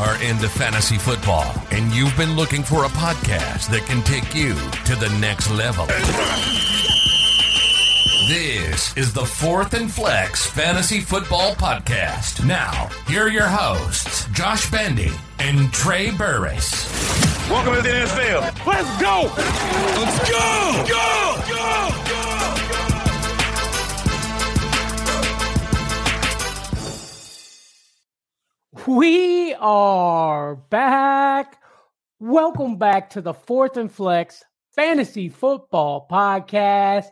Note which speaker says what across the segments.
Speaker 1: are into fantasy football and you've been looking for a podcast that can take you to the next level. This is the Fourth and Flex Fantasy Football Podcast. Now, here are your hosts, Josh Bandy and Trey Burris.
Speaker 2: Welcome to the NFL. Let's go! Let's go! Go! Go!
Speaker 3: We are back. Welcome back to the Fourth and Flex Fantasy Football Podcast.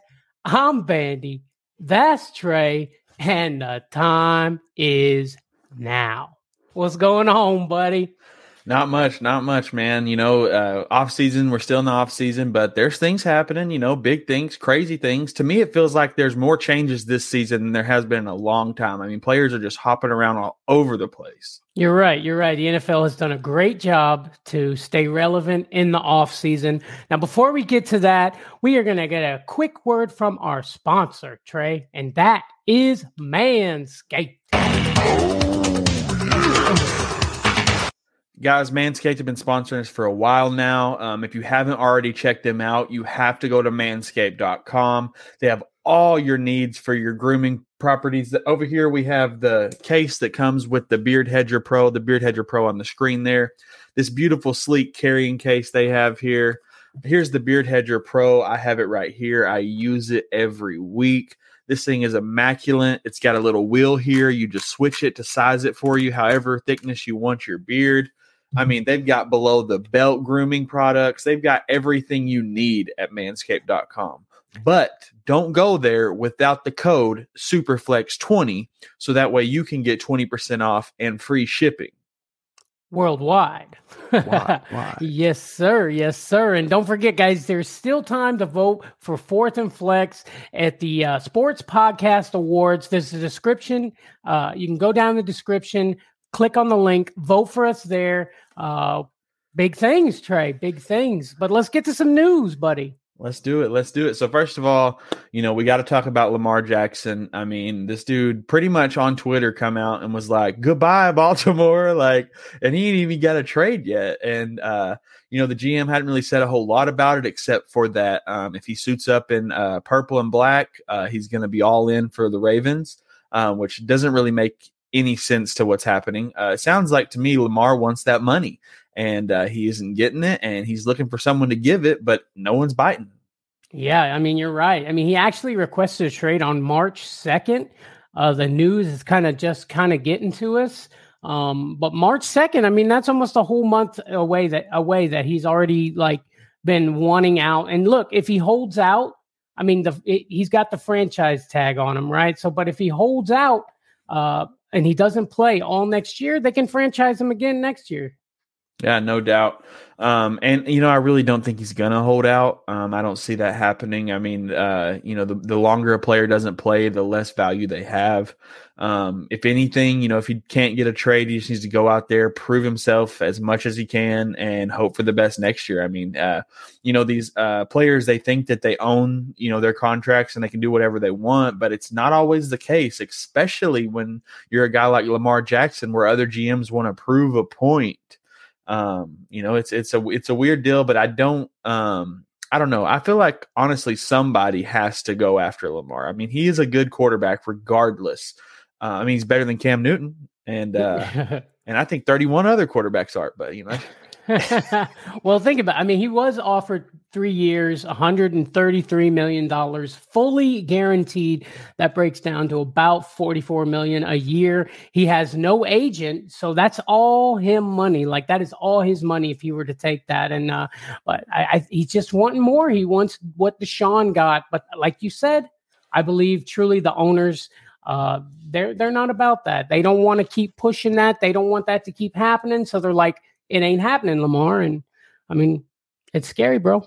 Speaker 3: I'm Bandy. That's Trey. And the time is now. What's going on, buddy?
Speaker 4: Not much, not much, man. You know, uh, off season, we're still in the off season, but there's things happening, you know, big things, crazy things. To me, it feels like there's more changes this season than there has been in a long time. I mean, players are just hopping around all over the place.
Speaker 3: You're right. You're right. The NFL has done a great job to stay relevant in the off season. Now, before we get to that, we are going to get a quick word from our sponsor, Trey, and that is Manscaped.
Speaker 4: Guys, Manscaped have been sponsoring us for a while now. Um, if you haven't already checked them out, you have to go to manscaped.com. They have all your needs for your grooming properties. Over here, we have the case that comes with the Beard Hedger Pro, the Beard Hedger Pro on the screen there. This beautiful, sleek carrying case they have here. Here's the Beard Hedger Pro. I have it right here. I use it every week. This thing is immaculate. It's got a little wheel here. You just switch it to size it for you, however thickness you want your beard. I mean, they've got below the belt grooming products. They've got everything you need at manscaped.com. But don't go there without the code SUPERFLEX20 so that way you can get 20% off and free shipping.
Speaker 3: Worldwide.
Speaker 4: Why? Why?
Speaker 3: yes, sir. Yes, sir. And don't forget, guys, there's still time to vote for Fourth and Flex at the uh, Sports Podcast Awards. There's a description. Uh, you can go down the description, click on the link, vote for us there. Uh, big things, Trey. Big things. But let's get to some news, buddy.
Speaker 4: Let's do it. Let's do it. So first of all, you know, we got to talk about Lamar Jackson. I mean, this dude pretty much on Twitter come out and was like, "Goodbye Baltimore," like, and he ain't even got a trade yet. And uh, you know, the GM hadn't really said a whole lot about it except for that um, if he suits up in uh, purple and black, uh, he's going to be all in for the Ravens, um, which doesn't really make any sense to what's happening. Uh, it sounds like to me Lamar wants that money and uh, he isn't getting it, and he's looking for someone to give it, but no one's biting.
Speaker 3: Yeah, I mean you're right. I mean he actually requested a trade on March second. Uh, the news is kind of just kind of getting to us. Um, but March second, I mean that's almost a whole month away that away that he's already like been wanting out. And look, if he holds out, I mean the it, he's got the franchise tag on him, right? So, but if he holds out uh, and he doesn't play all next year, they can franchise him again next year.
Speaker 4: Yeah, no doubt. Um, and you know, I really don't think he's gonna hold out. Um, I don't see that happening. I mean, uh, you know, the, the longer a player doesn't play, the less value they have. Um, if anything, you know, if he can't get a trade, he just needs to go out there, prove himself as much as he can, and hope for the best next year. I mean, uh, you know, these uh, players they think that they own, you know, their contracts and they can do whatever they want, but it's not always the case, especially when you're a guy like Lamar Jackson, where other GMs want to prove a point. Um, you know, it's it's a it's a weird deal, but I don't um I don't know. I feel like honestly somebody has to go after Lamar. I mean, he is a good quarterback regardless. Uh, I mean, he's better than Cam Newton and uh and I think 31 other quarterbacks are, but you know.
Speaker 3: well, think about. It. I mean, he was offered three years, 133 million dollars, fully guaranteed. That breaks down to about 44 million a year. He has no agent, so that's all him money. Like that is all his money if he were to take that. And uh, but I, I he's just wanting more. He wants what Deshaun got. But like you said, I believe truly the owners. Uh, they're they're not about that. They don't want to keep pushing that. They don't want that to keep happening. So they're like, it ain't happening, Lamar. And I mean, it's scary, bro.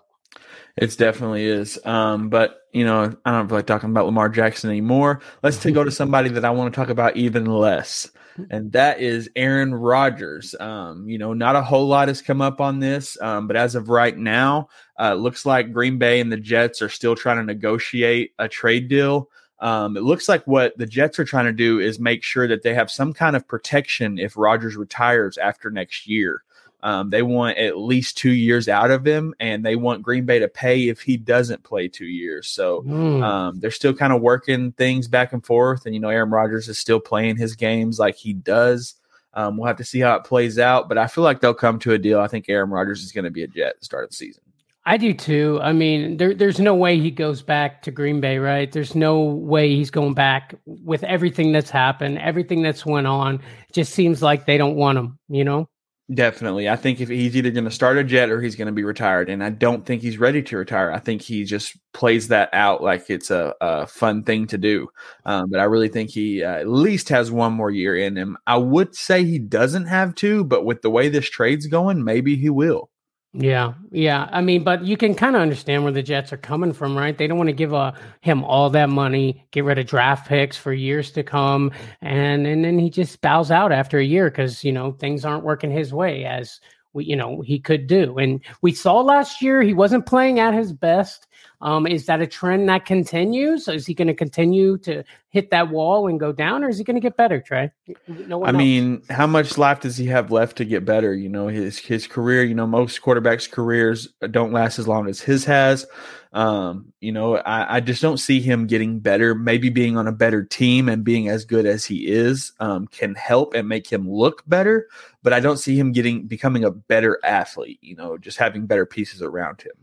Speaker 4: It definitely is. Um, but you know, I don't feel like talking about Lamar Jackson anymore. Let's go to somebody that I want to talk about even less, and that is Aaron Rodgers. Um, you know, not a whole lot has come up on this, um, but as of right now, uh, looks like Green Bay and the Jets are still trying to negotiate a trade deal. Um, it looks like what the Jets are trying to do is make sure that they have some kind of protection if Rodgers retires after next year. Um, they want at least two years out of him, and they want Green Bay to pay if he doesn't play two years. So mm. um, they're still kind of working things back and forth. And, you know, Aaron Rodgers is still playing his games like he does. Um, we'll have to see how it plays out, but I feel like they'll come to a deal. I think Aaron Rodgers is going to be a Jet at the start of the season.
Speaker 3: I do too. I mean, there, there's no way he goes back to Green Bay, right? There's no way he's going back with everything that's happened, everything that's went on. It just seems like they don't want him, you know?
Speaker 4: Definitely. I think if he's either going to start a jet or he's going to be retired. And I don't think he's ready to retire. I think he just plays that out like it's a, a fun thing to do. Um, but I really think he uh, at least has one more year in him. I would say he doesn't have to, but with the way this trade's going, maybe he will.
Speaker 3: Yeah, yeah. I mean, but you can kind of understand where the Jets are coming from, right? They don't want to give uh, him all that money, get rid of draft picks for years to come, and and then he just bows out after a year because you know things aren't working his way as we you know he could do. And we saw last year he wasn't playing at his best. Um, is that a trend that continues? Is he going to continue to hit that wall and go down, or is he going to get better, Trey?
Speaker 4: No I knows. mean, how much life does he have left to get better? You know, his his career. You know, most quarterbacks' careers don't last as long as his has. Um, you know, I, I just don't see him getting better. Maybe being on a better team and being as good as he is um, can help and make him look better. But I don't see him getting becoming a better athlete. You know, just having better pieces around him.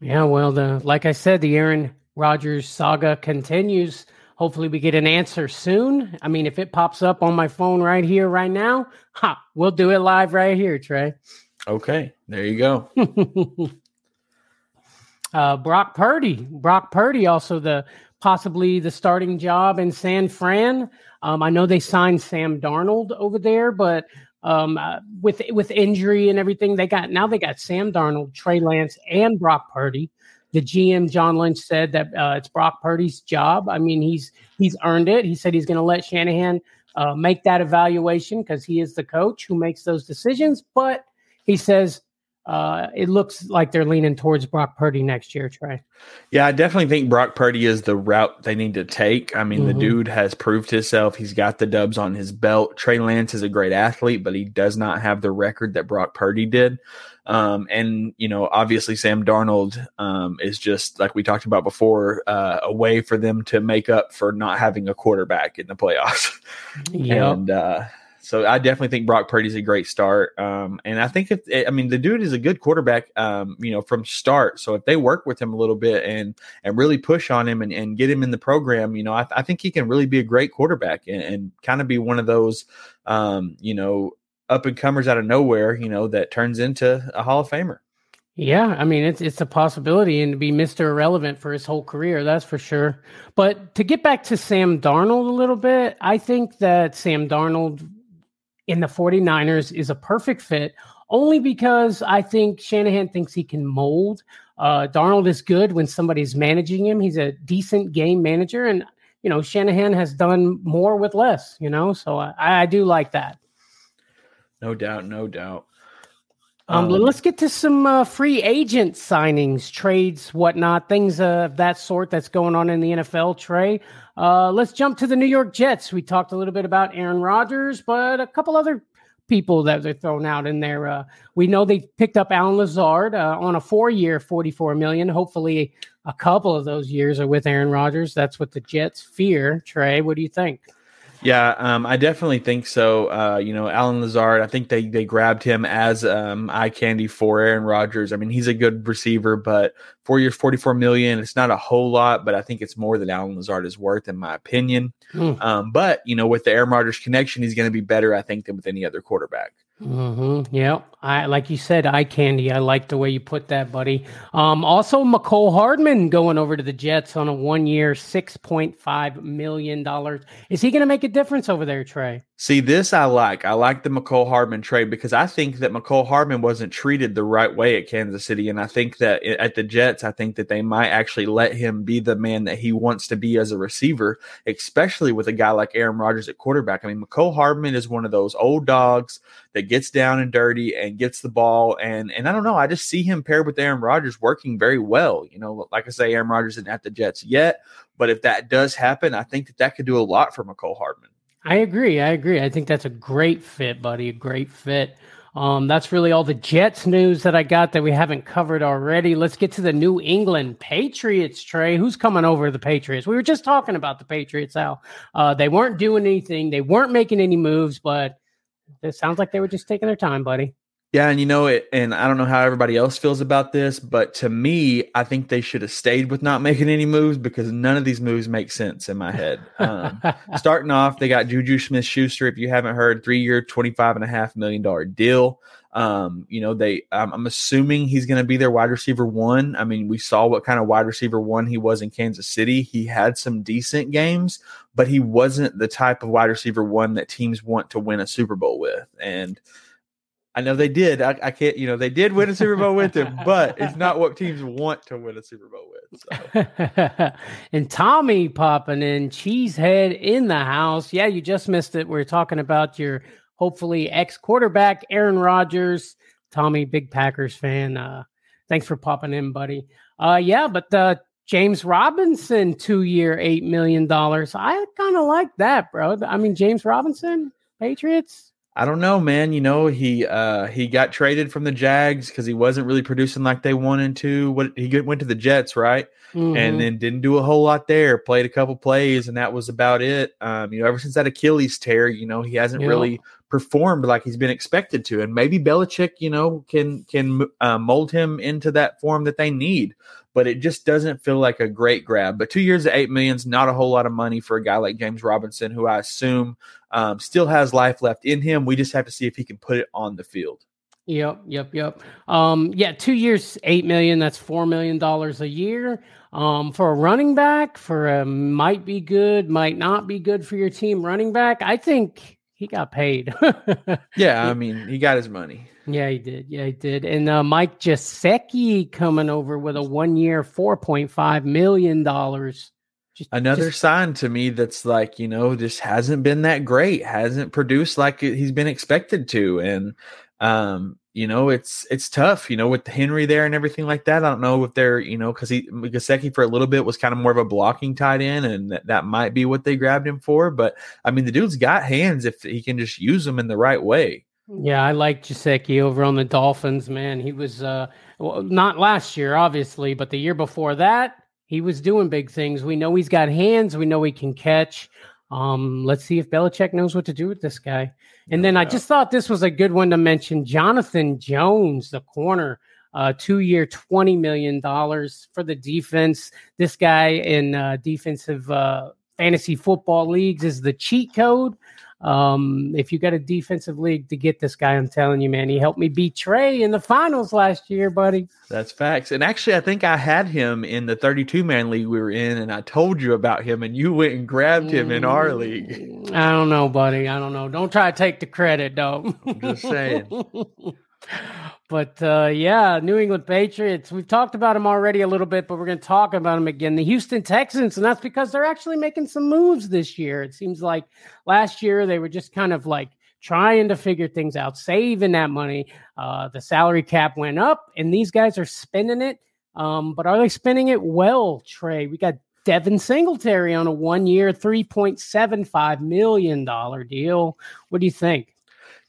Speaker 3: Yeah, well, the like I said, the Aaron Rodgers saga continues. Hopefully, we get an answer soon. I mean, if it pops up on my phone right here, right now, ha, we'll do it live right here, Trey.
Speaker 4: Okay, there you go.
Speaker 3: uh, Brock Purdy, Brock Purdy, also the possibly the starting job in San Fran. Um, I know they signed Sam Darnold over there, but um, uh, with with injury and everything, they got now they got Sam Darnold, Trey Lance, and Brock Purdy. The GM John Lynch said that uh, it's Brock Purdy's job. I mean, he's he's earned it. He said he's going to let Shanahan uh, make that evaluation because he is the coach who makes those decisions. But he says uh, it looks like they're leaning towards Brock Purdy next year, Trey.
Speaker 4: Yeah, I definitely think Brock Purdy is the route they need to take. I mean, mm-hmm. the dude has proved himself. He's got the dubs on his belt. Trey Lance is a great athlete, but he does not have the record that Brock Purdy did. Um, and you know, obviously, Sam Darnold um, is just like we talked about before, uh, a way for them to make up for not having a quarterback in the playoffs. Yep. and uh, so I definitely think Brock Purdy's a great start. Um, and I think if I mean the dude is a good quarterback, um, you know, from start. So if they work with him a little bit and and really push on him and, and get him in the program, you know, I, I think he can really be a great quarterback and, and kind of be one of those, um, you know, up and comers out of nowhere, you know, that turns into a Hall of Famer.
Speaker 3: Yeah, I mean it's it's a possibility and to be Mr. Irrelevant for his whole career, that's for sure. But to get back to Sam Darnold a little bit, I think that Sam Darnold in the 49ers is a perfect fit only because I think Shanahan thinks he can mold. Uh, Darnold is good when somebody's managing him. He's a decent game manager, and you know Shanahan has done more with less. You know, so I, I do like that.
Speaker 4: No doubt, no doubt.
Speaker 3: Um, um, let's get to some uh, free agent signings, trades, whatnot, things of that sort that's going on in the NFL. Trey, uh, let's jump to the New York Jets. We talked a little bit about Aaron Rodgers, but a couple other people that they're thrown out in there. Uh, we know they picked up Allen Lazard uh, on a four-year, forty-four million. Hopefully, a couple of those years are with Aaron Rodgers. That's what the Jets fear. Trey, what do you think?
Speaker 4: Yeah, um, I definitely think so. Uh, you know, Allen Lazard, I think they they grabbed him as um, eye candy for Aaron Rodgers. I mean, he's a good receiver, but four years, forty four million, it's not a whole lot, but I think it's more than Allen Lazard is worth, in my opinion. Mm. Um, but you know, with the Aaron Rodgers connection, he's going to be better, I think, than with any other quarterback.
Speaker 3: Mm-hmm. Yeah, I like you said, eye candy. I like the way you put that, buddy. Um, also, Mecole Hardman going over to the Jets on a one-year, six point five million dollars. Is he going to make a difference over there, Trey?
Speaker 4: See, this I like. I like the Mecole Hardman trade because I think that Mecole Hardman wasn't treated the right way at Kansas City. And I think that at the Jets, I think that they might actually let him be the man that he wants to be as a receiver, especially with a guy like Aaron Rodgers at quarterback. I mean, Mecole Hardman is one of those old dogs that gets down and dirty and gets the ball. And and I don't know, I just see him paired with Aaron Rodgers working very well. You know, like I say, Aaron Rodgers isn't at the Jets yet, but if that does happen, I think that that could do a lot for Mecole Hardman.
Speaker 3: I agree. I agree. I think that's a great fit, buddy. A great fit. Um, that's really all the Jets news that I got that we haven't covered already. Let's get to the New England Patriots, Trey. Who's coming over the Patriots? We were just talking about the Patriots, Al. Uh, they weren't doing anything, they weren't making any moves, but it sounds like they were just taking their time, buddy.
Speaker 4: Yeah, and you know it, and I don't know how everybody else feels about this, but to me, I think they should have stayed with not making any moves because none of these moves make sense in my head. Um, starting off, they got Juju Smith Schuster, if you haven't heard, three year, $25.5 million deal. Um, you know, they I'm assuming he's going to be their wide receiver one. I mean, we saw what kind of wide receiver one he was in Kansas City. He had some decent games, but he wasn't the type of wide receiver one that teams want to win a Super Bowl with. And I know they did. I, I, can't, you know, they did win a Super Bowl with him, but it's not what teams want to win a Super Bowl with.
Speaker 3: So. and Tommy popping in, Cheesehead in the house. Yeah, you just missed it. We are talking about your hopefully ex quarterback, Aaron Rodgers. Tommy, big Packers fan. Uh, thanks for popping in, buddy. Uh, yeah, but uh, James Robinson, two year, $8 million. I kind of like that, bro. I mean, James Robinson, Patriots.
Speaker 4: I don't know, man. You know, he uh he got traded from the Jags because he wasn't really producing like they wanted to. What he went to the Jets, right? Mm-hmm. And then didn't do a whole lot there. Played a couple plays, and that was about it. Um, you know, ever since that Achilles tear, you know, he hasn't yeah. really performed like he's been expected to. And maybe Belichick, you know, can can uh, mold him into that form that they need but it just doesn't feel like a great grab. But two years at eight million is not a whole lot of money for a guy like James Robinson, who I assume um, still has life left in him. We just have to see if he can put it on the field.
Speaker 3: Yep, yep, yep. Um, yeah, two years, eight million. That's four million dollars a year. Um, for a running back, for a might be good, might not be good for your team running back. I think he got paid.
Speaker 4: yeah, I mean, he got his money.
Speaker 3: Yeah, he did. Yeah, he did. And uh, Mike Gesicki coming over with a one year, $4.5 million.
Speaker 4: Just, Another just, sign to me that's like, you know, just hasn't been that great, hasn't produced like he's been expected to. And, um, you know, it's it's tough, you know, with Henry there and everything like that. I don't know if they're, you know, because he Gesicki for a little bit was kind of more of a blocking tight end, and that, that might be what they grabbed him for. But I mean, the dude's got hands if he can just use them in the right way.
Speaker 3: Yeah, I like Gesicki over on the Dolphins, man. He was uh well, not last year, obviously, but the year before that, he was doing big things. We know he's got hands, we know he can catch. Um, let's see if Belichick knows what to do with this guy. And then I just thought this was a good one to mention. Jonathan Jones, the corner, uh, two year, $20 million for the defense. This guy in uh, defensive uh, fantasy football leagues is the cheat code. Um, if you got a defensive league to get this guy, I'm telling you, man, he helped me beat Trey in the finals last year, buddy.
Speaker 4: That's facts. And actually, I think I had him in the 32 man league we were in, and I told you about him, and you went and grabbed him in our league.
Speaker 3: Mm, I don't know, buddy. I don't know. Don't try to take the credit, though.
Speaker 4: I'm just saying.
Speaker 3: But uh, yeah, New England Patriots. We've talked about them already a little bit, but we're going to talk about them again. The Houston Texans, and that's because they're actually making some moves this year. It seems like last year they were just kind of like trying to figure things out, saving that money. Uh, the salary cap went up, and these guys are spending it. Um, but are they spending it well, Trey? We got Devin Singletary on a one year, $3.75 million deal. What do you think?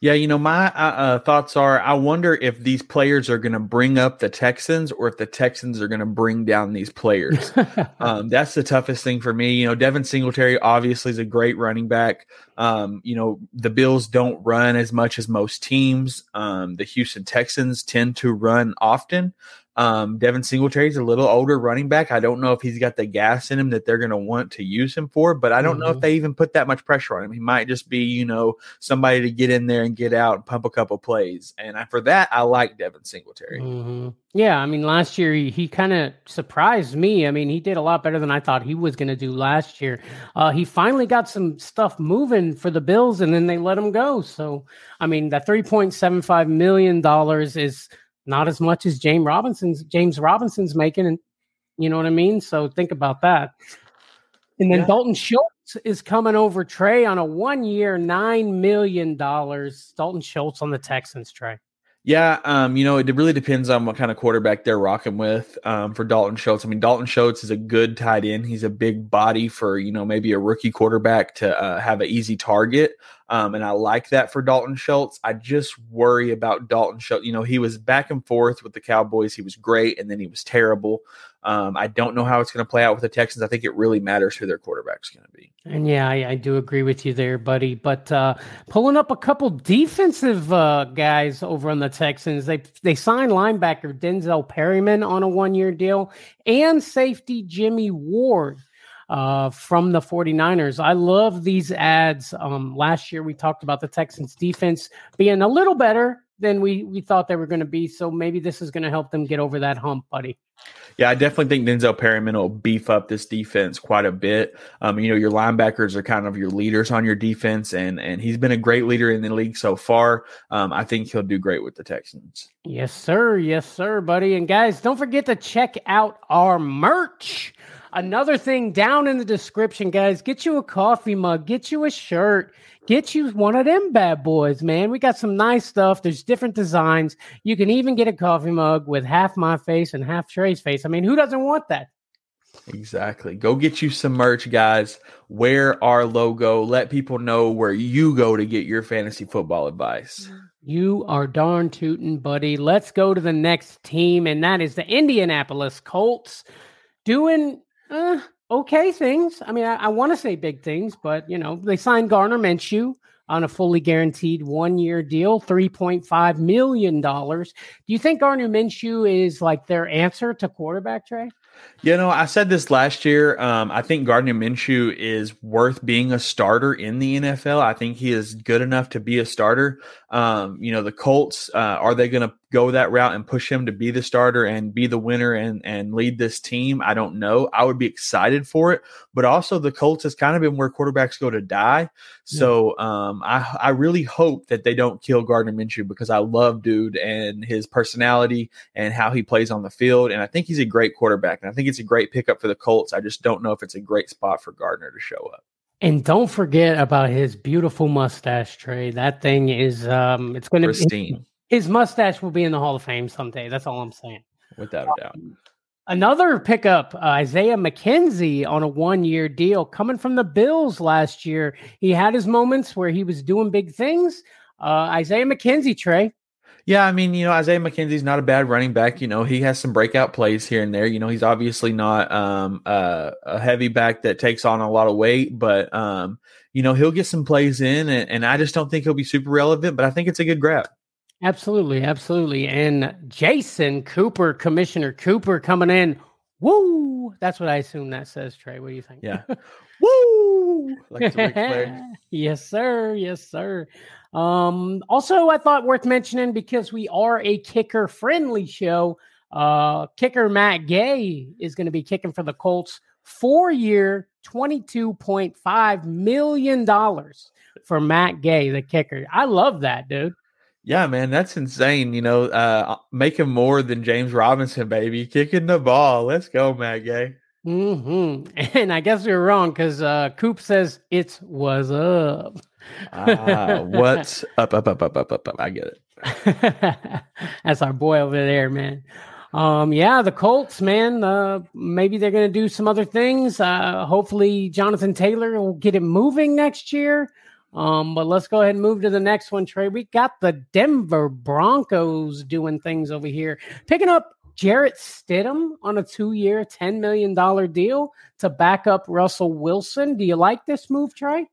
Speaker 4: Yeah, you know, my uh, uh, thoughts are I wonder if these players are going to bring up the Texans or if the Texans are going to bring down these players. um, that's the toughest thing for me. You know, Devin Singletary obviously is a great running back. Um, you know, the Bills don't run as much as most teams. Um, the Houston Texans tend to run often. Um, Devin Singletary's a little older running back. I don't know if he's got the gas in him that they're going to want to use him for, but I don't mm-hmm. know if mm-hmm. they even put that much pressure on him. He might just be, you know, somebody to get in there and get out and pump a couple plays. And I, for that, I like Devin Singletary.
Speaker 3: Mm-hmm. Yeah, I mean, last year he, he kind of surprised me. I mean, he did a lot better than I thought he was going to do last year. Uh, he finally got some stuff moving for the Bills, and then they let him go. So, I mean, that three point seven five million dollars is not as much as James Robinson's James Robinson's making, and you know what I mean. So think about that. And then yeah. Dalton Schultz is coming over Trey on a one year, $9 million. Dalton Schultz on the Texans, Trey.
Speaker 4: Yeah, um, you know, it really depends on what kind of quarterback they're rocking with. Um, for Dalton Schultz, I mean, Dalton Schultz is a good tight end. He's a big body for you know maybe a rookie quarterback to uh, have an easy target. Um, and I like that for Dalton Schultz. I just worry about Dalton Schultz. You know, he was back and forth with the Cowboys. He was great, and then he was terrible. Um, I don't know how it's going to play out with the Texans. I think it really matters who their quarterback's going to be.
Speaker 3: And yeah, I, I, do agree with you there, buddy. But uh, pulling up a couple defensive uh, guys over on the Texans, they they signed linebacker Denzel Perryman on a one year deal and safety Jimmy Ward uh, from the 49ers. I love these ads. Um, last year, we talked about the Texans defense being a little better than we, we thought they were going to be. So maybe this is going to help them get over that hump, buddy.
Speaker 4: Yeah, I definitely think Denzel Perryman will beef up this defense quite a bit. Um, you know, your linebackers are kind of your leaders on your defense, and and he's been a great leader in the league so far. Um, I think he'll do great with the Texans.
Speaker 3: Yes, sir. Yes, sir, buddy. And guys, don't forget to check out our merch. Another thing down in the description, guys, get you a coffee mug, get you a shirt, get you one of them bad boys, man. We got some nice stuff. There's different designs. You can even get a coffee mug with half my face and half Trey's face. I mean, who doesn't want that?
Speaker 4: Exactly. Go get you some merch, guys. Wear our logo. Let people know where you go to get your fantasy football advice.
Speaker 3: You are darn tootin', buddy. Let's go to the next team, and that is the Indianapolis Colts doing uh, okay things. I mean, I, I want to say big things, but you know, they signed Gardner Minshew on a fully guaranteed one year deal, $3.5 million. Do you think Gardner Minshew is like their answer to quarterback, Trey?
Speaker 4: You know, I said this last year. Um, I think Gardner Minshew is worth being a starter in the NFL. I think he is good enough to be a starter. Um, you know, the Colts, uh, are they going to go that route and push him to be the starter and be the winner and and lead this team? I don't know. I would be excited for it, but also the Colts has kind of been where quarterbacks go to die. So um, I I really hope that they don't kill Gardner Minshew because I love dude and his personality and how he plays on the field, and I think he's a great quarterback, and I think it's a great pickup for the Colts. I just don't know if it's a great spot for Gardner to show up.
Speaker 3: And don't forget about his beautiful mustache, Trey. That thing is um it's gonna
Speaker 4: pristine.
Speaker 3: Be, his mustache will be in the Hall of Fame someday. That's all I'm saying.
Speaker 4: Without a doubt.
Speaker 3: Another pickup, uh, Isaiah McKenzie on a one year deal coming from the Bills last year. He had his moments where he was doing big things. Uh, Isaiah McKenzie, Trey.
Speaker 4: Yeah, I mean, you know, Isaiah McKenzie's not a bad running back. You know, he has some breakout plays here and there. You know, he's obviously not um, uh, a heavy back that takes on a lot of weight, but um, you know, he'll get some plays in, and, and I just don't think he'll be super relevant. But I think it's a good grab.
Speaker 3: Absolutely, absolutely. And Jason Cooper, Commissioner Cooper, coming in. Woo! That's what I assume that says. Trey, what do you think?
Speaker 4: Yeah. Woo! Like
Speaker 3: yes, sir. Yes, sir. Um, also, I thought worth mentioning because we are a kicker friendly show. Uh, kicker Matt Gay is going to be kicking for the Colts four year, $22.5 million for Matt Gay, the kicker. I love that, dude.
Speaker 4: Yeah, man, that's insane. You know, uh, making more than James Robinson, baby, kicking the ball. Let's go, Matt Gay.
Speaker 3: Mm-hmm. And I guess you're wrong because uh, Coop says it's was up.
Speaker 4: Ah, what's up, up, up, up, up, up, up. I get
Speaker 3: it. That's our boy over there, man. Um, yeah, the Colts, man. Uh, maybe they're going to do some other things. Uh, hopefully, Jonathan Taylor will get it moving next year. Um, but let's go ahead and move to the next one, Trey. We got the Denver Broncos doing things over here, picking up Jarrett Stidham on a two-year, ten million dollar deal to back up Russell Wilson. Do you like this move, Trey?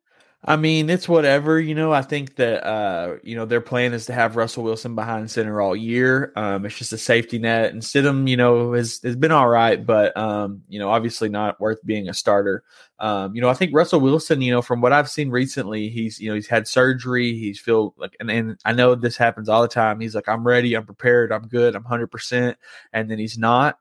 Speaker 4: I mean, it's whatever, you know. I think that uh, you know, their plan is to have Russell Wilson behind center all year. Um, it's just a safety net. And Stidham, you know, has has been all right, but um, you know, obviously not worth being a starter. Um, you know, I think Russell Wilson, you know, from what I've seen recently, he's you know, he's had surgery, he's feel like and, and I know this happens all the time. He's like, I'm ready, I'm prepared, I'm good, I'm hundred percent, and then he's not.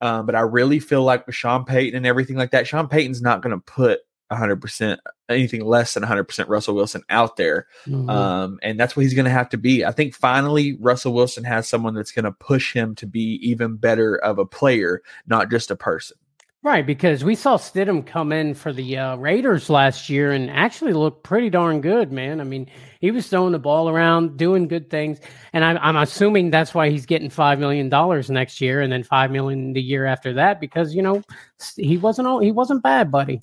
Speaker 4: Um, but I really feel like with Sean Payton and everything like that, Sean Payton's not going to put 100% anything less than 100% Russell Wilson out there. Mm-hmm. Um, and that's what he's going to have to be. I think finally Russell Wilson has someone that's going to push him to be even better of a player, not just a person.
Speaker 3: Right, because we saw Stidham come in for the uh, Raiders last year and actually look pretty darn good, man. I mean, he was throwing the ball around, doing good things, and I'm, I'm assuming that's why he's getting five million dollars next year, and then five million the year after that, because you know he wasn't all, he wasn't bad, buddy.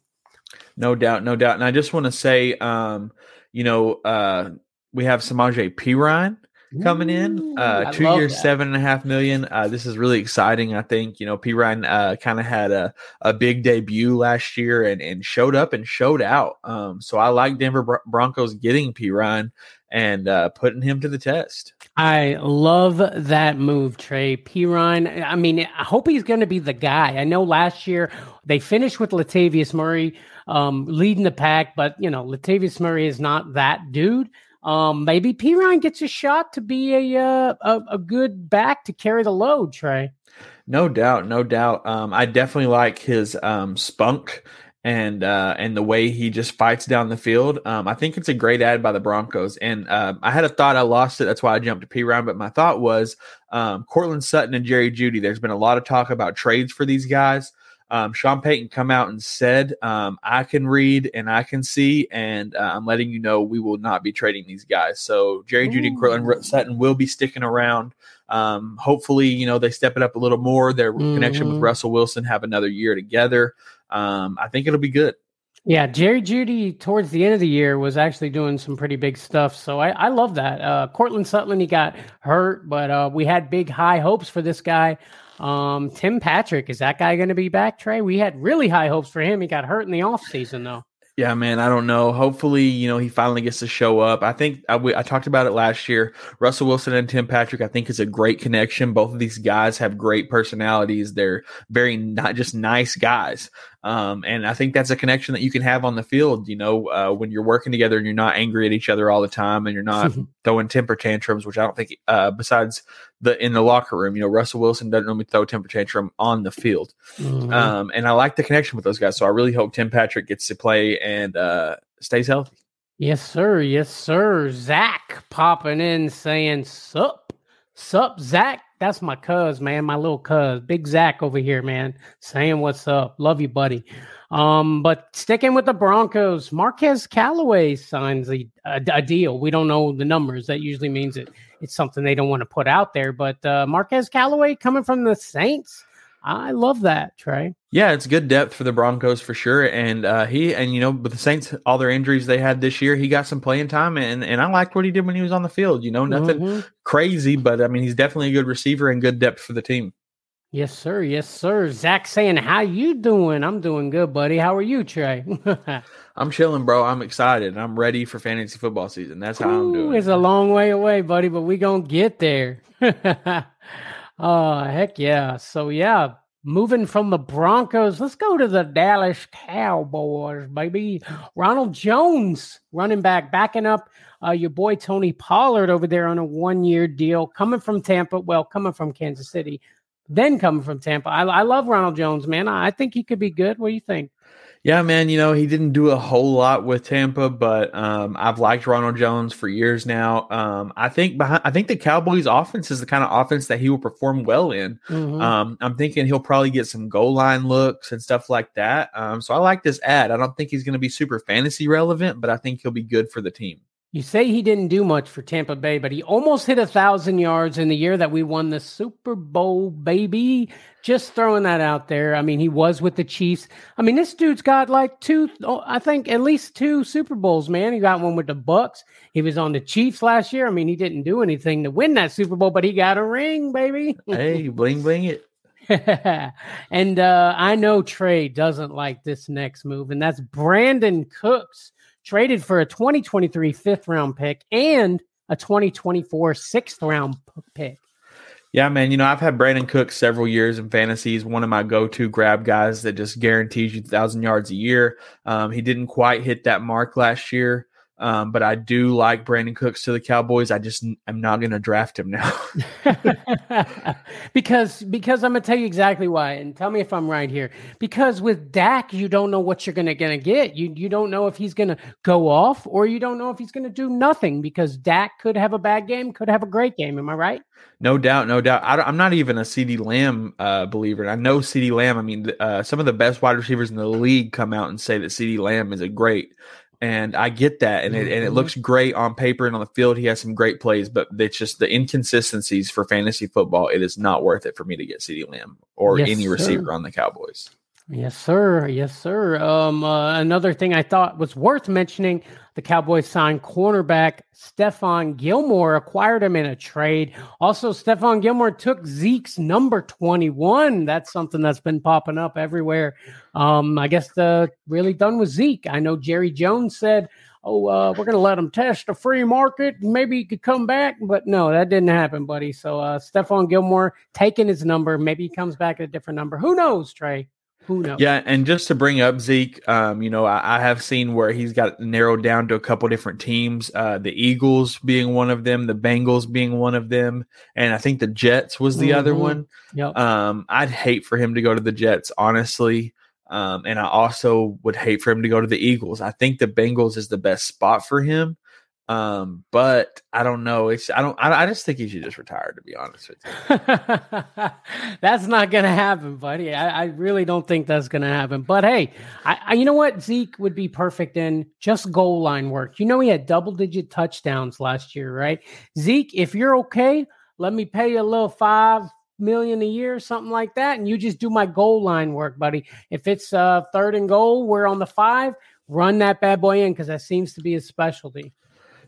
Speaker 4: No doubt, no doubt. And I just want to say, um, you know, uh, we have Samaje Perine coming in. Uh, two years, that. seven and a half million. Uh, this is really exciting. I think you know Perine uh, kind of had a, a big debut last year and, and showed up and showed out. Um, so I like Denver Broncos getting Perine and uh, putting him to the test.
Speaker 3: I love that move, Trey Perine. I mean, I hope he's going to be the guy. I know last year they finished with Latavius Murray um, leading the pack, but you know Latavius Murray is not that dude. Um, maybe Perine gets a shot to be a, uh, a, a good back to carry the load. Trey.
Speaker 4: No doubt, no doubt. Um, I definitely like his um, spunk and uh, and the way he just fights down the field. Um, I think it's a great ad by the Broncos. And uh, I had a thought, I lost it. That's why I jumped to Perine. But my thought was um, Courtland Sutton and Jerry Jeudy. There's been a lot of talk about trades for these guys um, Sean Payton come out and said, um, I can read and I can see, and uh, I'm letting you know we will not be trading these guys. So Jerry Jeudy and Courtland Sutton will be sticking around. Um, hopefully, you know, they step it up a little more. Their mm-hmm. connection with mm-hmm. Russell Wilson have another year together. Um, I think it'll be good.
Speaker 3: Yeah, Jerry Jeudy towards the end of the year was actually doing some pretty big stuff. So I, I love that. Uh, Courtland Sutton, he got hurt, but uh, we had big high hopes for this guy. Um, Tim Patrick, is that guy going to be back, Trey? We had really high hopes for him. He got hurt in the offseason, though.
Speaker 4: Yeah, man, I don't know. Hopefully, you know, he finally gets to show up. I think I, I talked about it last year. Russell Wilson and Tim Patrick, I think, is a great connection. Both of these guys have great personalities. They're very not just nice guys. Um, and I think that's a connection that you can have on the field, you know, uh, when you're working together and you're not angry at each other all the time and you're not throwing temper tantrums, which I don't think, uh, besides the in the locker room, you know, Russell Wilson doesn't normally throw temper tantrum on the field. Mm-hmm. Um, and I like the connection with those guys. So I really hope Tim Patrick gets to play and uh, stays healthy.
Speaker 3: Yes, sir. Yes, sir. Zach popping in saying, Sup, sup, Zach that's my cuz, man, my little cuz, Big Zach over here, man, saying what's up. Love you, buddy. Um, but sticking with the Broncos, Marquez Callaway signs a, a, a, deal. We don't know the numbers. That usually means it, it's something they don't want to put out there. But uh, Marquez Callaway coming from the Saints, I love that, Trey.
Speaker 4: Yeah, it's good depth for the Broncos for sure. And uh, he and you know, with the Saints, all their injuries they had this year, he got some playing time, and and I liked what he did when he was on the field. You know, nothing mm-hmm. crazy, but I mean, he's definitely a good receiver and good depth for the team.
Speaker 3: Yes, sir. Yes, sir. Zach saying, "How you doing?" I'm doing good, buddy. How are you, Trey?
Speaker 4: I'm chilling, bro. I'm excited. I'm ready for fantasy football season. That's how Ooh, I'm doing.
Speaker 3: It's a long way away, buddy, but we gonna get there. oh heck yeah! So yeah, Moving from the Broncos, let's go to the Dallas Cowboys, baby. Ronald Jones, running back, backing up uh, your boy Tony Pollard over there on a one year deal, coming from Tampa. Well, coming from Kansas City, then coming from Tampa. I, I love Ronald Jones, man. I, I think he could be good. What do you think?
Speaker 4: Yeah, man. You know, he didn't do a whole lot with Tampa, but um, I've liked Ronald Jones for years now. Um, I think behind, I think the Cowboys' offense is the kind of offense that he will perform well in. Mm-hmm. Um, I'm thinking he'll probably get some goal line looks and stuff like that. Um, so I like this ad. I don't think he's going to be super fantasy relevant, but I think he'll be good for the team.
Speaker 3: You say he didn't do much for Tampa Bay, but he almost hit a thousand yards in the year that we won the Super Bowl, baby. Just throwing that out there. I mean, he was with the Chiefs. I mean, this dude's got like two, I think at least two Super Bowls, man. He got one with the Bucs. He was on the Chiefs last year. I mean, he didn't do anything to win that Super Bowl, but he got a ring, baby.
Speaker 4: hey, bling bling it.
Speaker 3: and uh, I know Trey doesn't like this next move, and that's Brandin Cooks traded for a 2023 fifth round pick and a 2024 sixth round pick.
Speaker 4: Yeah, man. You know, I've had Brandin Cook several years in fantasy. He's one of my go-to grab guys that just guarantees you thousand yards a year. Um, he didn't quite hit that mark last year. Um, but I do like Brandin Cooks to the Cowboys. I just I'm not going to draft him now.
Speaker 3: because because I'm going to tell you exactly why, and tell me if I'm right here. Because with Dak, you don't know what you're going to going to get. You you don't know if he's going to go off, or you don't know if he's going to do nothing. Because Dak could have a bad game, could have a great game. Am I right?
Speaker 4: No doubt, no doubt. I, am not even a CeeDee Lamb uh, believer. I know CeeDee Lamb. I mean, uh, some of the best wide receivers in the league come out and say that CeeDee Lamb is a great and I get that, and it, and it mm-hmm. looks great on paper and on the field. He has some great plays, but it's just the inconsistencies for fantasy football. It is not worth it for me to get CeeDee Lamb or yes, any receiver sir. on the Cowboys.
Speaker 3: Yes, sir. Yes, sir. Um, uh, another thing I thought was worth mentioning the Cowboys signed cornerback Stephon Gilmore, acquired him in a trade. Also, Stephon Gilmore took Zeke's number 21. That's something that's been popping up everywhere. Um, I guess the really done with Zeke. I know Jerry Jones said, Oh, uh, we're going to let him test the free market. Maybe he could come back. But no, that didn't happen, buddy. So, uh, Stephon Gilmore taking his number. Maybe he comes back at a different number. Who knows, Trey? Who knows?
Speaker 4: Yeah, and just to bring up Zeke, um, you know, I, I, have seen where he's got narrowed down to a couple different teams. Uh, the Eagles being one of them, the Bengals being one of them, and I think the Jets was the mm-hmm. other one. Yep. Um, I'd hate for him to go to the Jets, honestly. Um, and I also would hate for him to go to the Eagles. I think the Bengals is the best spot for him. Um, but I don't know. It's I don't. I, I just think he should just retire. To be honest with
Speaker 3: you, that's not gonna happen, buddy. I, I, really don't think that's gonna happen. But hey, I, I, you know what Zeke would be perfect in just goal line work. You know he had double digit touchdowns last year, right? Zeke, if you're okay, let me pay you a little five million a year, something like that, and you just do my goal line work, buddy. If it's uh third and goal, we're on the five. Run that bad boy in because that seems to be his specialty.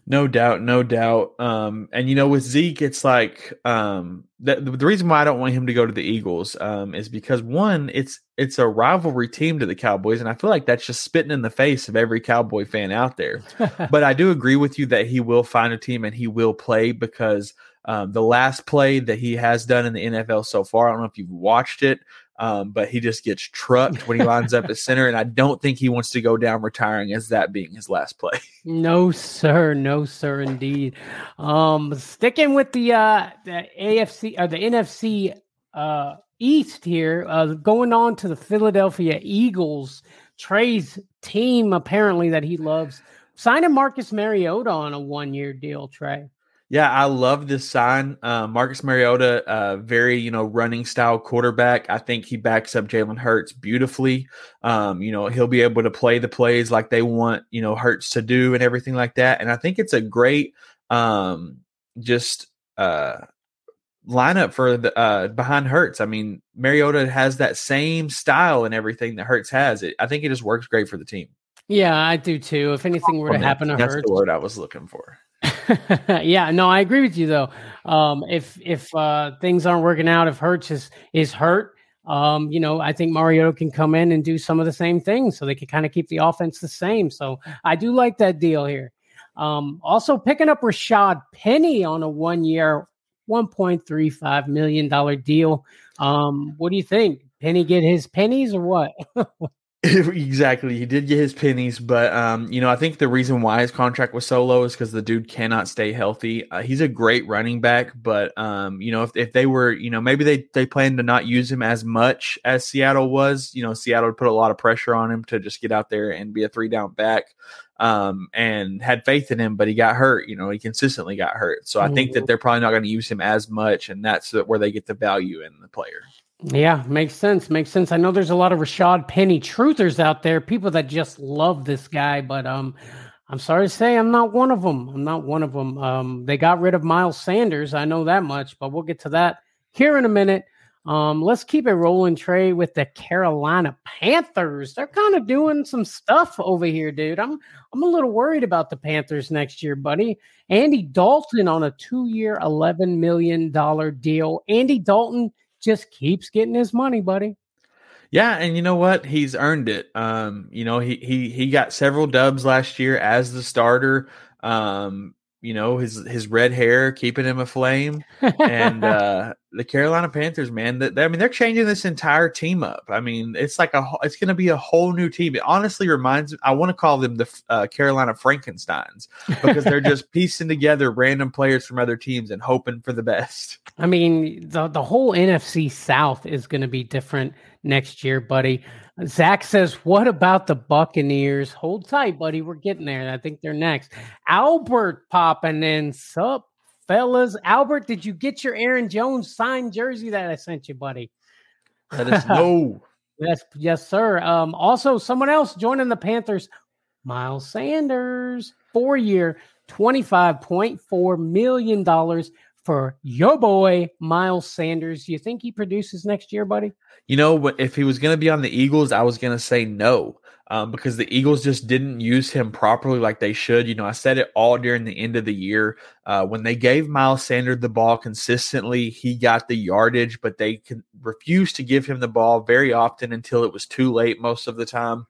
Speaker 4: No doubt, no doubt. Um, and you know, with Zeke, it's like um, the, the reason why I don't want him to go to the Eagles um, is because one, it's it's a rivalry team to the Cowboys, and I feel like that's just spitting in the face of every Cowboy fan out there. but I do agree with you that he will find a team and he will play because um, the last play that he has done in the NFL so far, I don't know if you've watched it, um, but he just gets trucked when he lines up at center, and I don't think he wants to go down retiring as that being his last play.
Speaker 3: No, sir, no, sir, indeed. Um, sticking with the uh, the AFC or the NFC uh, East here, uh, going on to the Philadelphia Eagles. Trey's team, apparently that he loves, signing Marcus Mariota on a one year deal. Trey.
Speaker 4: Yeah, I love this sign. Uh, Marcus Mariota, uh, very you know running style quarterback. I think he backs up Jalen Hurts beautifully. Um, you know he'll be able to play the plays like they want you know Hurts to do and everything like that. And I think it's a great um, just uh, lineup for the uh, behind Hurts. I mean Mariota has that same style and everything that Hurts has. It, I think it just works great for the team.
Speaker 3: Yeah, I do too. If anything were to happen to Hurts, that's
Speaker 4: the word I was looking for.
Speaker 3: yeah, no, I agree with you though. Um, if if uh, things aren't working out, if Hurts is is hurt, um, you know, I think Mario can come in and do some of the same things, so they can kind of keep the offense the same. So I do like that deal here. Um, also picking up Rashad Penny on a one year, one point three five million dollar deal. Um, what do you think? Penny get his pennies or what?
Speaker 4: exactly. He did get his pennies, but um, you know, I think the reason why his contract was so low is because the dude cannot stay healthy. Uh, he's a great running back, but um, you know, if, if they were, you know, maybe they they plan to not use him as much as Seattle was. You know, Seattle put a lot of pressure on him to just get out there and be a three down back. Um, and had faith in him, but he got hurt. You know, he consistently got hurt. So I think that mm-hmm. they're probably not going to use him as much, and that's where they get the value in the player.
Speaker 3: Yeah, makes sense. Makes sense. I know there's a lot of Rashad Penny truthers out there, people that just love this guy, but um, I'm sorry to say I'm not one of them. I'm not one of them. Um, they got rid of Miles Sanders. I know that much, but we'll get to that here in a minute. Um, let's keep it rolling, Trey, with the Carolina Panthers. They're kind of doing some stuff over here, dude. I'm I'm a little worried about the Panthers next year, buddy. Andy Dalton on a two-year, eleven million dollar deal. Andy Dalton just keeps getting his money, buddy.
Speaker 4: Yeah, and you know what? He's earned it. Um, you know, he he he got several dubs last year as the starter. Um, you know his his red hair keeping him aflame, and uh, the Carolina Panthers, man, that I mean they're changing this entire team up. I mean it's like a it's going to be a whole new team. It honestly reminds me, I want to call them the uh, Carolina Frankenstein's because they're just piecing together random players from other teams and hoping for the best.
Speaker 3: I mean the the whole NFC South is going to be different next year, buddy. Zach says, What about the Buccaneers? Hold tight, buddy. We're getting there. I think they're next. Albert popping in. Sup, fellas? Albert, did you get your Aaron Jones signed jersey that I sent you, buddy?
Speaker 4: Let us know.
Speaker 3: yes, yes, sir. Um, also, someone else joining the Panthers, Miles Sanders, four year, $25.4 million for your boy, Miles Sanders. Do you think he produces next year, buddy?
Speaker 4: You know, if he was going to be on the Eagles, I was going to say no. Um, because the Eagles just didn't use him properly like they should. You know, I said it all during the end of the year. Uh, when they gave Miles Sanders the ball consistently, he got the yardage, but they refused to give him the ball very often until it was too late most of the time.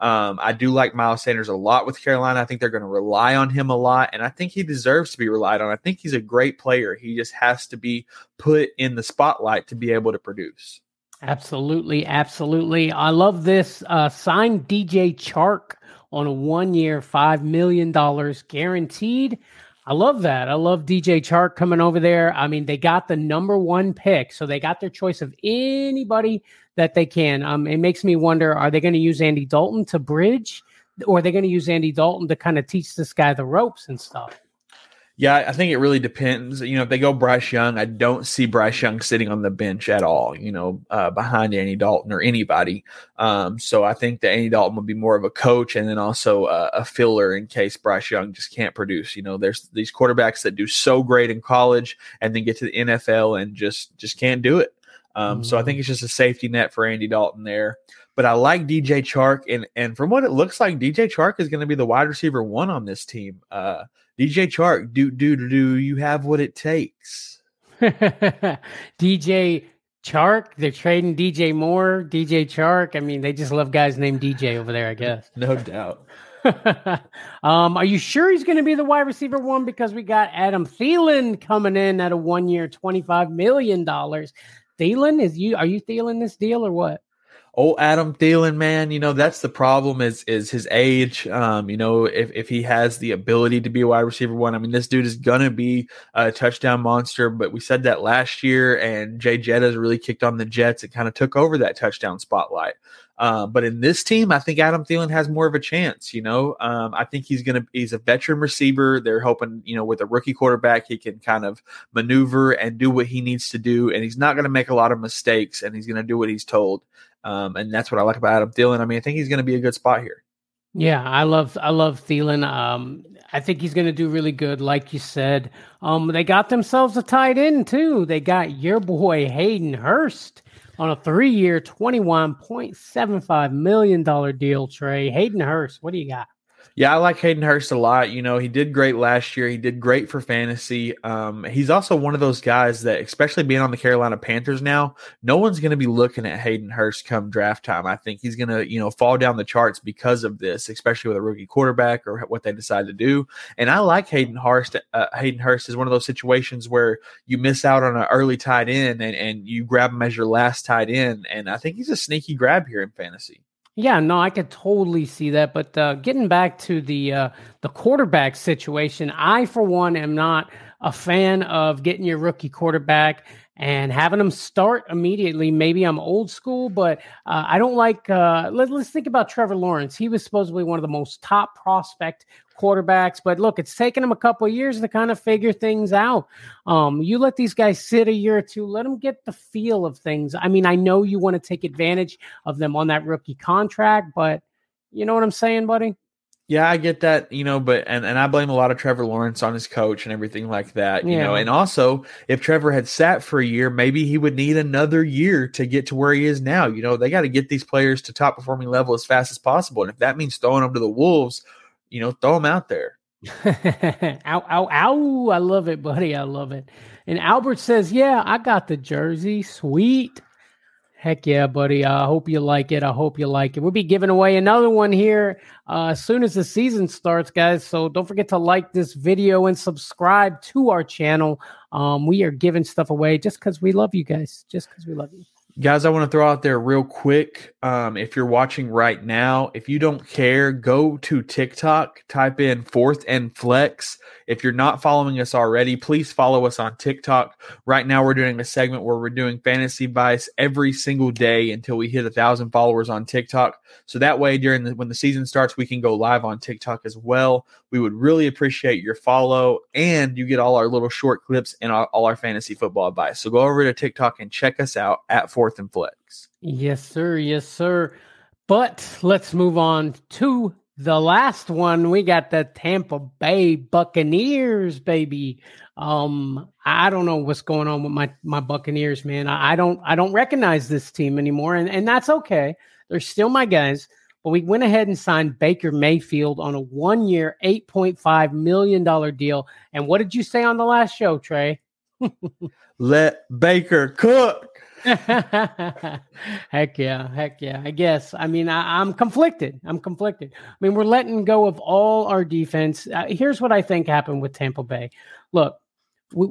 Speaker 4: Um, I do like Miles Sanders a lot with Carolina. I think they're going to rely on him a lot, and I think he deserves to be relied on. I think he's a great player. He just has to be put in the spotlight to be able to produce.
Speaker 3: Absolutely, absolutely. I love this. Uh, signed DJ Chark on a one-year, five million dollars guaranteed. I love that. I love DJ Chark coming over there. I mean, they got the number one pick, so they got their choice of anybody that they can. Um, it makes me wonder: Are they going to use Andy Dalton to bridge, or are they going to use Andy Dalton to kind of teach this guy the ropes and stuff?
Speaker 4: Yeah, I think it really depends. You know, if they go Bryce Young, I don't see Bryce Young sitting on the bench at all. You know, uh, behind Andy Dalton or anybody. Um, so I think that Andy Dalton would be more of a coach and then also a, a filler in case Bryce Young just can't produce. You know, there's these quarterbacks that do so great in college and then get to the NFL and just just can't do it. Um, mm-hmm. So I think mm-hmm. it's just a safety net for Andy Dalton there. But I like DJ Chark, and and from what it looks like, DJ Chark is going to be the wide receiver one on this team. Uh, DJ Chark, do do do you have what it takes?
Speaker 3: DJ Chark, they're trading DJ Moore, DJ Chark. I mean, they just love guys named DJ over there, I guess.
Speaker 4: no doubt.
Speaker 3: um, are you sure he's going to be the wide receiver one? Because we got Adam Thielen coming in at a one year, twenty five million dollars. Thielen, is you are you Thielen this deal or what?
Speaker 4: Oh Adam Thielen, man, you know that's the problem is is his age. Um, you know if if he has the ability to be a wide receiver one, I mean this dude is gonna be a touchdown monster. But we said that last year, and Jay Jetta's really kicked on the Jets and kind of took over that touchdown spotlight. Uh, but in this team, I think Adam Thielen has more of a chance. You know, um, I think he's gonna he's a veteran receiver. They're hoping you know with a rookie quarterback he can kind of maneuver and do what he needs to do, and he's not gonna make a lot of mistakes, and he's gonna do what he's told. Um, and that's what I like about Adam Thielen. I mean, I think he's gonna be a good spot here.
Speaker 3: Yeah, I love I love Thielen. Um, I think he's going to do really good, like you said. Um, they got themselves a tight end too. They got your boy Hayden Hurst on a three-year, twenty-one point seven five million dollar deal. Trey Hayden Hurst, what do you got?
Speaker 4: Yeah, I like Hayden Hurst a lot. You know, he did great last year. He did great for fantasy. Um, he's also one of those guys that, especially being on the Carolina Panthers now, no one's going to be looking at Hayden Hurst come draft time. I think he's going to, you know, fall down the charts because of this, especially with a rookie quarterback or what they decide to do. And I like Hayden Hurst. Uh, Hayden Hurst is one of those situations where you miss out on an early tight end and, and you grab him as your last tight end. And I think he's a sneaky grab here in fantasy.
Speaker 3: Yeah, no, I could totally see that. But uh, getting back to the uh, the quarterback situation, I for one am not a fan of getting your rookie quarterback and having them start immediately. Maybe I'm old school, but uh, I don't like. Uh, let, us think about Trevor Lawrence. He was supposedly one of the most top prospect quarterbacks. But look, it's taken him a couple of years to kind of figure things out. Um, you let these guys sit a year or two, let them get the feel of things. I mean, I know you want to take advantage of them on that rookie contract, but you know what I'm saying, buddy?
Speaker 4: Yeah, I get that, you know, but and, and I blame a lot of Trevor Lawrence on his coach and everything like that, you yeah. know. And also, if Trevor had sat for a year, maybe he would need another year to get to where he is now. You know, they got to get these players to top performing level as fast as possible. And if that means throwing them to the Wolves you know, throw them out there.
Speaker 3: ow, ow, ow. I love it, buddy. I love it. And Albert says, Yeah, I got the jersey. Sweet. Heck yeah, buddy. I hope you like it. I hope you like it. We'll be giving away another one here uh, as soon as the season starts, guys. So don't forget to like this video and subscribe to our channel. Um, we are giving stuff away just because we love you guys. Just because we love you
Speaker 4: guys i want to throw out there real quick um, if you're watching right now if you don't care go to tiktok type in fourth and flex. If you're not following us already please follow us on tiktok. Right now we're doing a segment where we're doing fantasy advice every single day until we hit a thousand followers on tiktok. So that way during the when the season starts we can go live on tiktok as well. We would really appreciate your follow and you get all our little short clips and all, all our fantasy football advice. So go over to tiktok and check us out at fourth and flex.
Speaker 3: Yes, sir. Yes, sir. But let's move on to the last one. We got the Tampa Bay Buccaneers, baby. Um, I don't know what's going on with my my Buccaneers, man. I, I don't I don't recognize this team anymore, and and that's okay. They're still my guys. But we went ahead and signed Baker Mayfield on a one year, $8.5 million deal. And what did you say on the last show, Trey?
Speaker 4: Let Baker cook.
Speaker 3: heck yeah, heck yeah. I guess. I mean, I, am conflicted. I'm conflicted. I mean, we're letting go of all our defense. Uh, here's what I think happened with Tampa Bay. Look, we,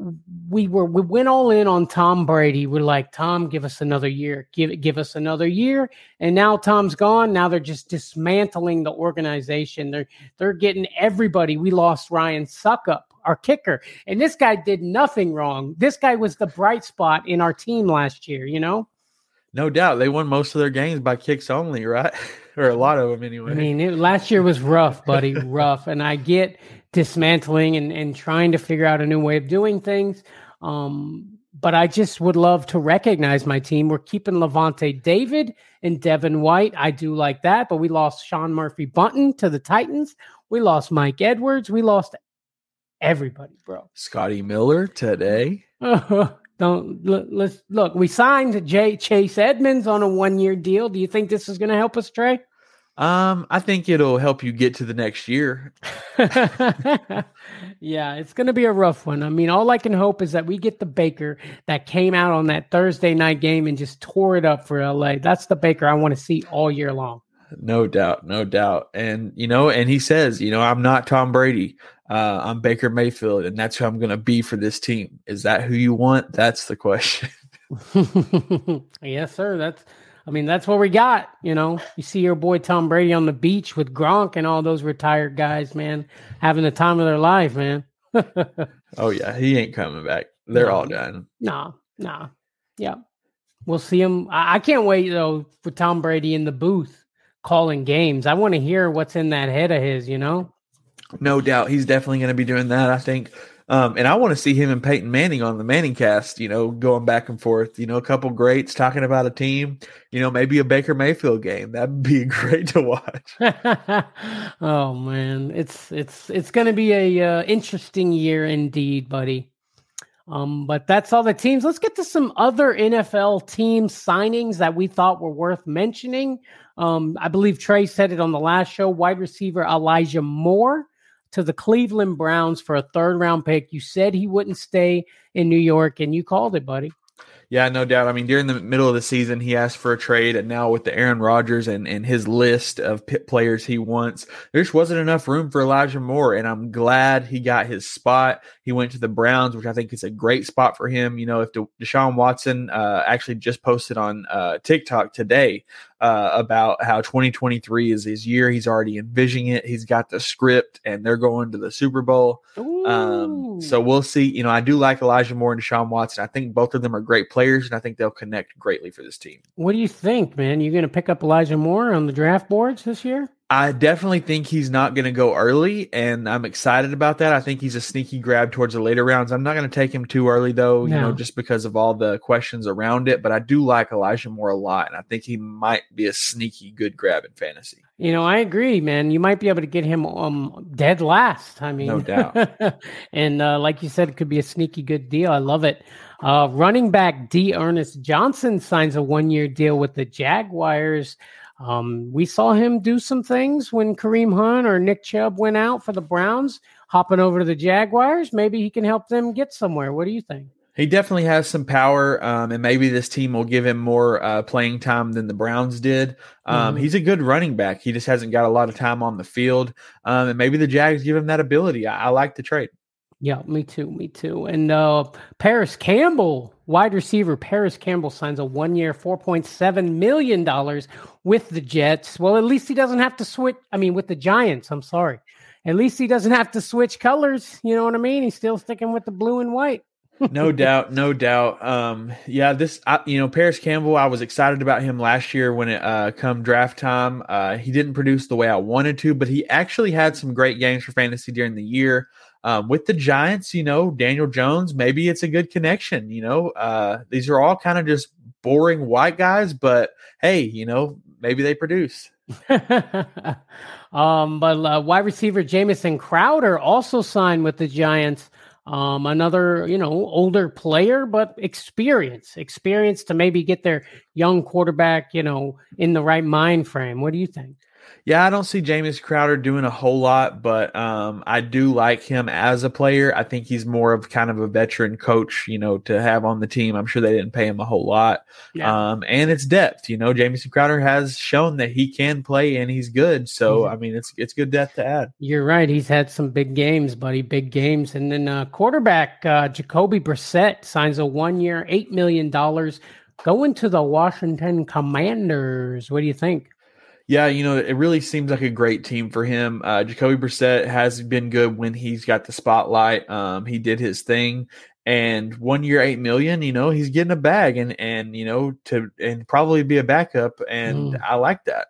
Speaker 3: we were we went all in on Tom Brady. We're like, Tom, give us another year. Give give us another year. And now Tom's gone. Now they're just dismantling the organization. They're they're getting everybody. We lost Ryan Succop our kicker. And this guy did nothing wrong. This guy was the bright spot in our team last year, you know?
Speaker 4: No doubt. They won most of their games by kicks only, right? or a lot of them anyway.
Speaker 3: I mean, it, last year was rough, buddy, rough. And I get dismantling and, and trying to figure out a new way of doing things. Um, but I just would love to recognize my team. We're keeping Lavonte David and Devin White. I do like that, but we lost Sean Murphy Bunting to the Titans. We lost Mike Edwards. We lost everybody, bro.
Speaker 4: Scotty Miller today.
Speaker 3: don't let's look. We signed Jay Chase Edmonds on a one year deal. Do you think this is going to help us, Trey?
Speaker 4: Um, I think it'll help you get to the next year.
Speaker 3: yeah, it's going to be a rough one. I mean, all I can hope is that we get the Baker that came out on that Thursday night game and just tore it up for LA. That's the Baker I want to see all year long.
Speaker 4: No doubt, no doubt. And you know, and he says, you know, I'm not Tom Brady. Uh, I'm Baker Mayfield, and that's who I'm going to be for this team. Is that who you want? That's the question.
Speaker 3: yes, sir. That's, I mean, that's what we got. You know, you see your boy Tom Brady on the beach with Gronk and all those retired guys, man, having the time of their life, man.
Speaker 4: oh yeah, he ain't coming back. They're no, all done.
Speaker 3: Nah, nah. Yeah, we'll see him. I, I can't wait though for Tom Brady in the booth calling games. I want to hear what's in that head of his. You know.
Speaker 4: No doubt, he's definitely going to be doing that. I think, um, and I want to see him and Peyton Manning on the Manning cast. You know, going back and forth. You know, a couple greats talking about a team. You know, maybe a Baker Mayfield game. That'd be great to watch.
Speaker 3: oh man, it's it's it's going to be a uh, interesting year indeed, buddy. Um, but that's all the teams. Let's get to some other NFL team signings that we thought were worth mentioning. Um, I believe Trey said it on the last show. Wide receiver Elijah Moore to the Cleveland Browns for a third round pick. You said he wouldn't stay in New York, and you called it, buddy.
Speaker 4: Yeah, no doubt. I mean, during the middle of the season, he asked for a trade, and now with the Aaron Rodgers and, and his list of players he wants, there just wasn't enough room for Elijah Moore. And I'm glad he got his spot. He went to the Browns, which I think is a great spot for him. You know, if De- Deshaun Watson uh, actually just posted on uh, TikTok today uh, about how 2023 is his year. He's already envisioning it. He's got the script, and they're going to the Super Bowl. Um, so we'll see. You know, I do like Elijah Moore and Deshaun Watson. I think both of them are great players, and I think they'll connect greatly for this team.
Speaker 3: What do you think, man? You going to pick up Elijah Moore on the draft boards this year?
Speaker 4: I definitely think he's not going to go early, and I'm excited about that. I think he's a sneaky grab towards the later rounds. I'm not going to take him too early, though, no. you know, just because of all the questions around it. But I do like Elijah Moore a lot, and I think he might be a sneaky good grab in fantasy.
Speaker 3: You know, I agree, man. You might be able to get him um dead last. I mean,
Speaker 4: no doubt.
Speaker 3: and uh, like you said, it could be a sneaky good deal. I love it. Uh, running back D'Ernest Johnson signs a one year deal with the Jaguars. Um, we saw him do some things when Kareem Hunt or Nick Chubb went out for the Browns, hopping over to the Jaguars. Maybe he can help them get somewhere. What do you think?
Speaker 4: He definitely has some power, um, and maybe this team will give him more uh, playing time than the Browns did. Um, mm-hmm. He's a good running back. He just hasn't got a lot of time on the field, um, and maybe the Jags give him that ability. I, I like the trade.
Speaker 3: Yeah, me too. Me too. And uh, Parris Campbell, wide receiver Parris Campbell signs a one year, $4.7 million with the Jets. Well, at least he doesn't have to switch. I mean, with the Giants. I'm sorry. At least he doesn't have to switch colors. You know what I mean? He's still sticking with the blue and white.
Speaker 4: no doubt, no doubt. Um, yeah, this, I, you know, Parris Campbell. I was excited about him last year when it uh, come draft time. Uh, he didn't produce the way I wanted to, but he actually had some great games for fantasy during the year. Um, with the Giants, you know, Daniel Jones, maybe it's a good connection. You know, uh, these are all kind of just boring white guys, but hey, you know, maybe they produce.
Speaker 3: um, but uh, wide receiver Jamison Crowder also signed with the Giants. Um, another, you know, older player, but experience, experience to maybe get their young quarterback, you know, in the right mind frame. What do you think?
Speaker 4: Yeah, I don't see James Crowder doing a whole lot, but um, I do like him as a player. I think he's more of kind of a veteran coach, you know, to have on the team. I'm sure they didn't pay him a whole lot. Yeah. Um, and it's depth. You know, Jamison Crowder has shown that he can play and he's good. So mm-hmm. I mean, it's it's good depth to add.
Speaker 3: You're right. He's had some big games, buddy. Big games. And then uh, quarterback uh, Jacoby Brissett signs a one year, eight million dollars. Going to the Washington Commanders. What do you think?
Speaker 4: Yeah, you know, it really seems like a great team for him. Uh, Jacoby Brissett has been good when he's got the spotlight. Um, he did his thing, and one year, eight million. You know, he's getting a bag, and and you know, to and probably be a backup, and mm. I like that.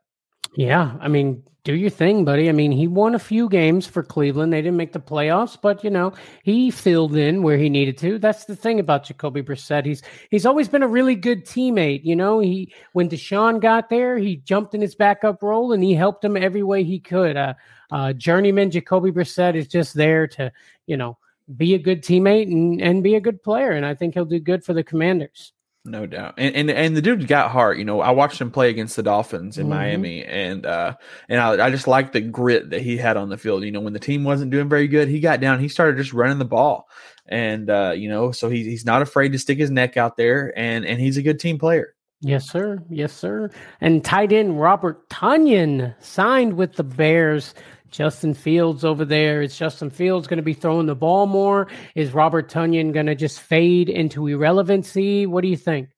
Speaker 3: Yeah, I mean, do your thing, buddy. I mean, he won a few games for Cleveland. They didn't make the playoffs, but you know, he filled in where he needed to. That's the thing about Jacoby Brissett. He's he's always been a really good teammate. You know, he when Deshaun got there, he jumped in his backup role and he helped him every way he could. Uh, uh, journeyman Jacoby Brissett is just there to you know be a good teammate and and be a good player, and I think he'll do good for the Commanders.
Speaker 4: No doubt, and, and and the dude got heart. You know, I watched him play against the Dolphins in mm-hmm. Miami, and uh, and I, I just like the grit that he had on the field. You know, when the team wasn't doing very good, he got down, he started just running the ball, and uh, you know, so he's he's not afraid to stick his neck out there, and and he's a good team player.
Speaker 3: Yes, sir. Yes, sir. And tight end Robert Tonyan signed with the Bears. Justin Fields over there. Is Justin Fields going to be throwing the ball more? Is Robert Tonyan going to just fade into irrelevancy? What do you think?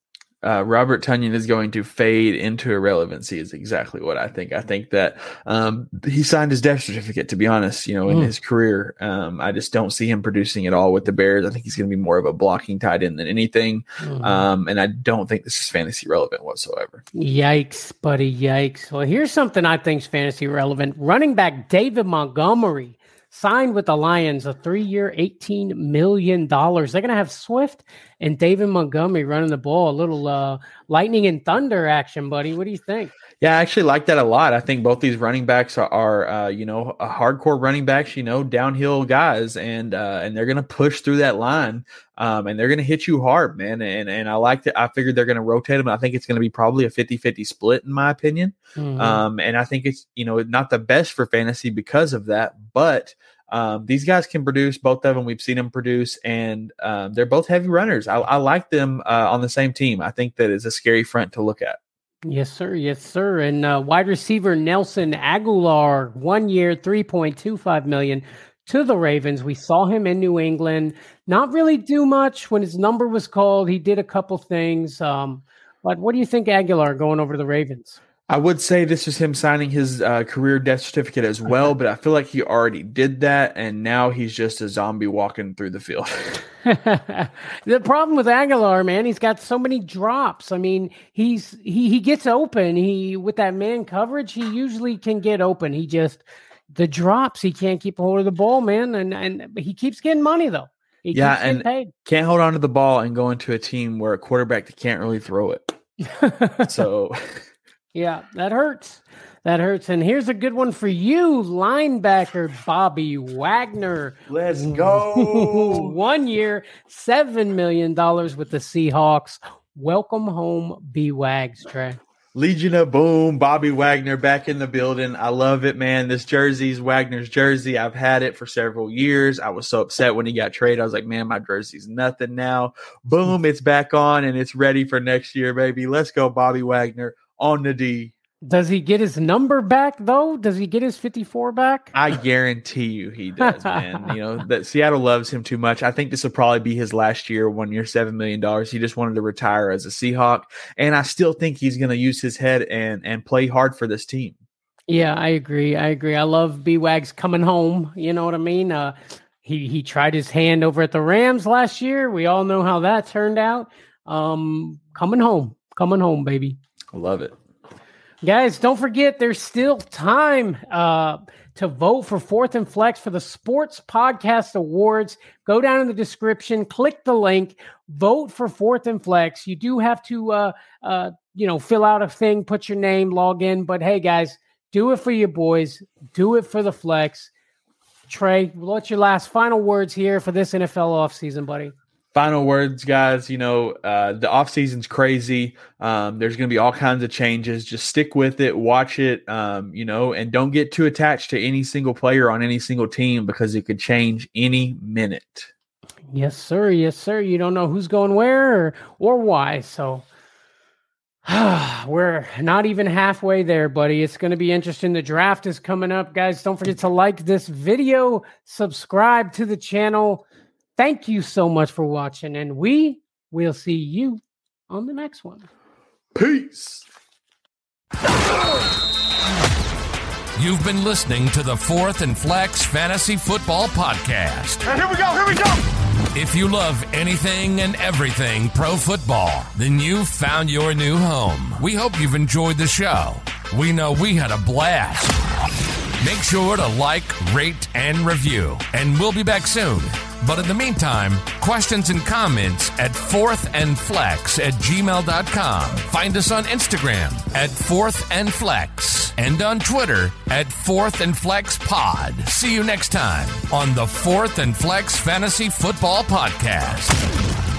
Speaker 4: Uh, Robert Tonyan is going to fade into irrelevancy is exactly what I think. I think that um, he signed his death certificate. To be honest, you know, in mm. his career, um, I just don't see him producing at all with the Bears. I think he's going to be more of a blocking tight end than anything, mm. um, and I don't think this is fantasy relevant whatsoever.
Speaker 3: Yikes, buddy! Yikes. Well, here's something I think is fantasy relevant. Running back David Montgomery signed with the Lions a three year, $18 million. They're going to have Swift and David Montgomery running the ball. A little uh, lightning and thunder action, buddy. What do you think?
Speaker 4: Yeah, I actually like that a lot. I think both these running backs are, are uh, you know, hardcore running backs, you know, downhill guys, and uh, and they're going to push through that line, um, and they're going to hit you hard, man. And and I like that. I figured they're going to rotate them. I think it's going to be probably a 50-50 split, in my opinion. Mm-hmm. Um, and I think it's you know not the best for fantasy because of that, but um, these guys can produce. Both of them, we've seen them produce, and um, they're both heavy runners. I, I like them uh, on the same team. I think that is a scary front to look at.
Speaker 3: Yes, sir. Yes, sir. And uh, wide receiver Nelson Agholor, one year, three point two five million to the Ravens. We saw him in New England, not really do much when his number was called. He did a couple things. Um, but what do you think, Aguilar going over to the Ravens?
Speaker 4: I would say this is him signing his uh, career death certificate as well, but I feel like he already did that, and now he's just a zombie walking through the field.
Speaker 3: the problem with Agholor, man, he's got so many drops. I mean, he's he he gets open. He with that man coverage, he usually can get open. He just the drops, he can't keep hold of the ball, man, and and he keeps getting money though. He
Speaker 4: yeah, and paid. can't hold on to the ball and go into a team where a quarterback can't really throw it. so.
Speaker 3: Yeah, that hurts. That hurts. And here's a good one for you, linebacker Bobby Wagner.
Speaker 4: Let's mm. go.
Speaker 3: one year, $7 million with the Seahawks. Welcome home, B Wags, Trey.
Speaker 4: Legion of Boom, Bobby Wagner back in the building. I love it, man. This jersey's Wagner's jersey. I've had it for several years. I was so upset when he got traded. I was like, man, my jersey's nothing now. Boom, it's back on and it's ready for next year, baby. Let's go, Bobby Wagner on the D.
Speaker 3: Does he get his number back though? Does he get his 54 back?
Speaker 4: I guarantee you he does, man. you know, that Seattle loves him too much. I think this will probably be his last year, one year, seven million dollars. He just wanted to retire as a Seahawk. And I still think he's gonna use his head and and play hard for this team.
Speaker 3: Yeah, I agree. I agree. I love B Wags coming home. You know what I mean? Uh he he tried his hand over at the Rams last year. We all know how that turned out. Um coming home. Coming home, baby.
Speaker 4: Love it.
Speaker 3: Guys, don't forget there's still time uh, to vote for Fourth and Flex for the Sports Podcast Awards. Go down in the description, click the link, vote for Fourth and Flex. You do have to, uh, uh, you know, fill out a thing, put your name, log in. But hey, guys, do it for your boys. Do it for the Flex. Trey, what's your last final words here for this NFL offseason, buddy?
Speaker 4: Final words guys you know uh, the off season's crazy. Um, there's going to be all kinds of changes. Just stick with it watch it um, you know and don't get too attached to any single player on any single team because it could change any minute.
Speaker 3: Yes sir. Yes sir. You don't know who's going where or, or why so we're not even halfway there buddy. It's going to be interesting. The draft is coming up guys. Don't forget to like this video subscribe to the channel Thank you so much for watching, and we will see you on the next one.
Speaker 4: Peace.
Speaker 1: You've been listening to the Fourth and Flex Fantasy Football Podcast.
Speaker 2: And here we go, here we go.
Speaker 1: If you love anything and everything pro football, then you've found your new home. We hope you've enjoyed the show. We know we had a blast. Make sure to like, rate, and review, and we'll be back soon. But in the meantime, questions and comments at fourthandflex at gmail.com. Find us on Instagram at fourth and on Twitter at fourth and flex pod. See you next time on the Fourth and Flex Fantasy Football Podcast.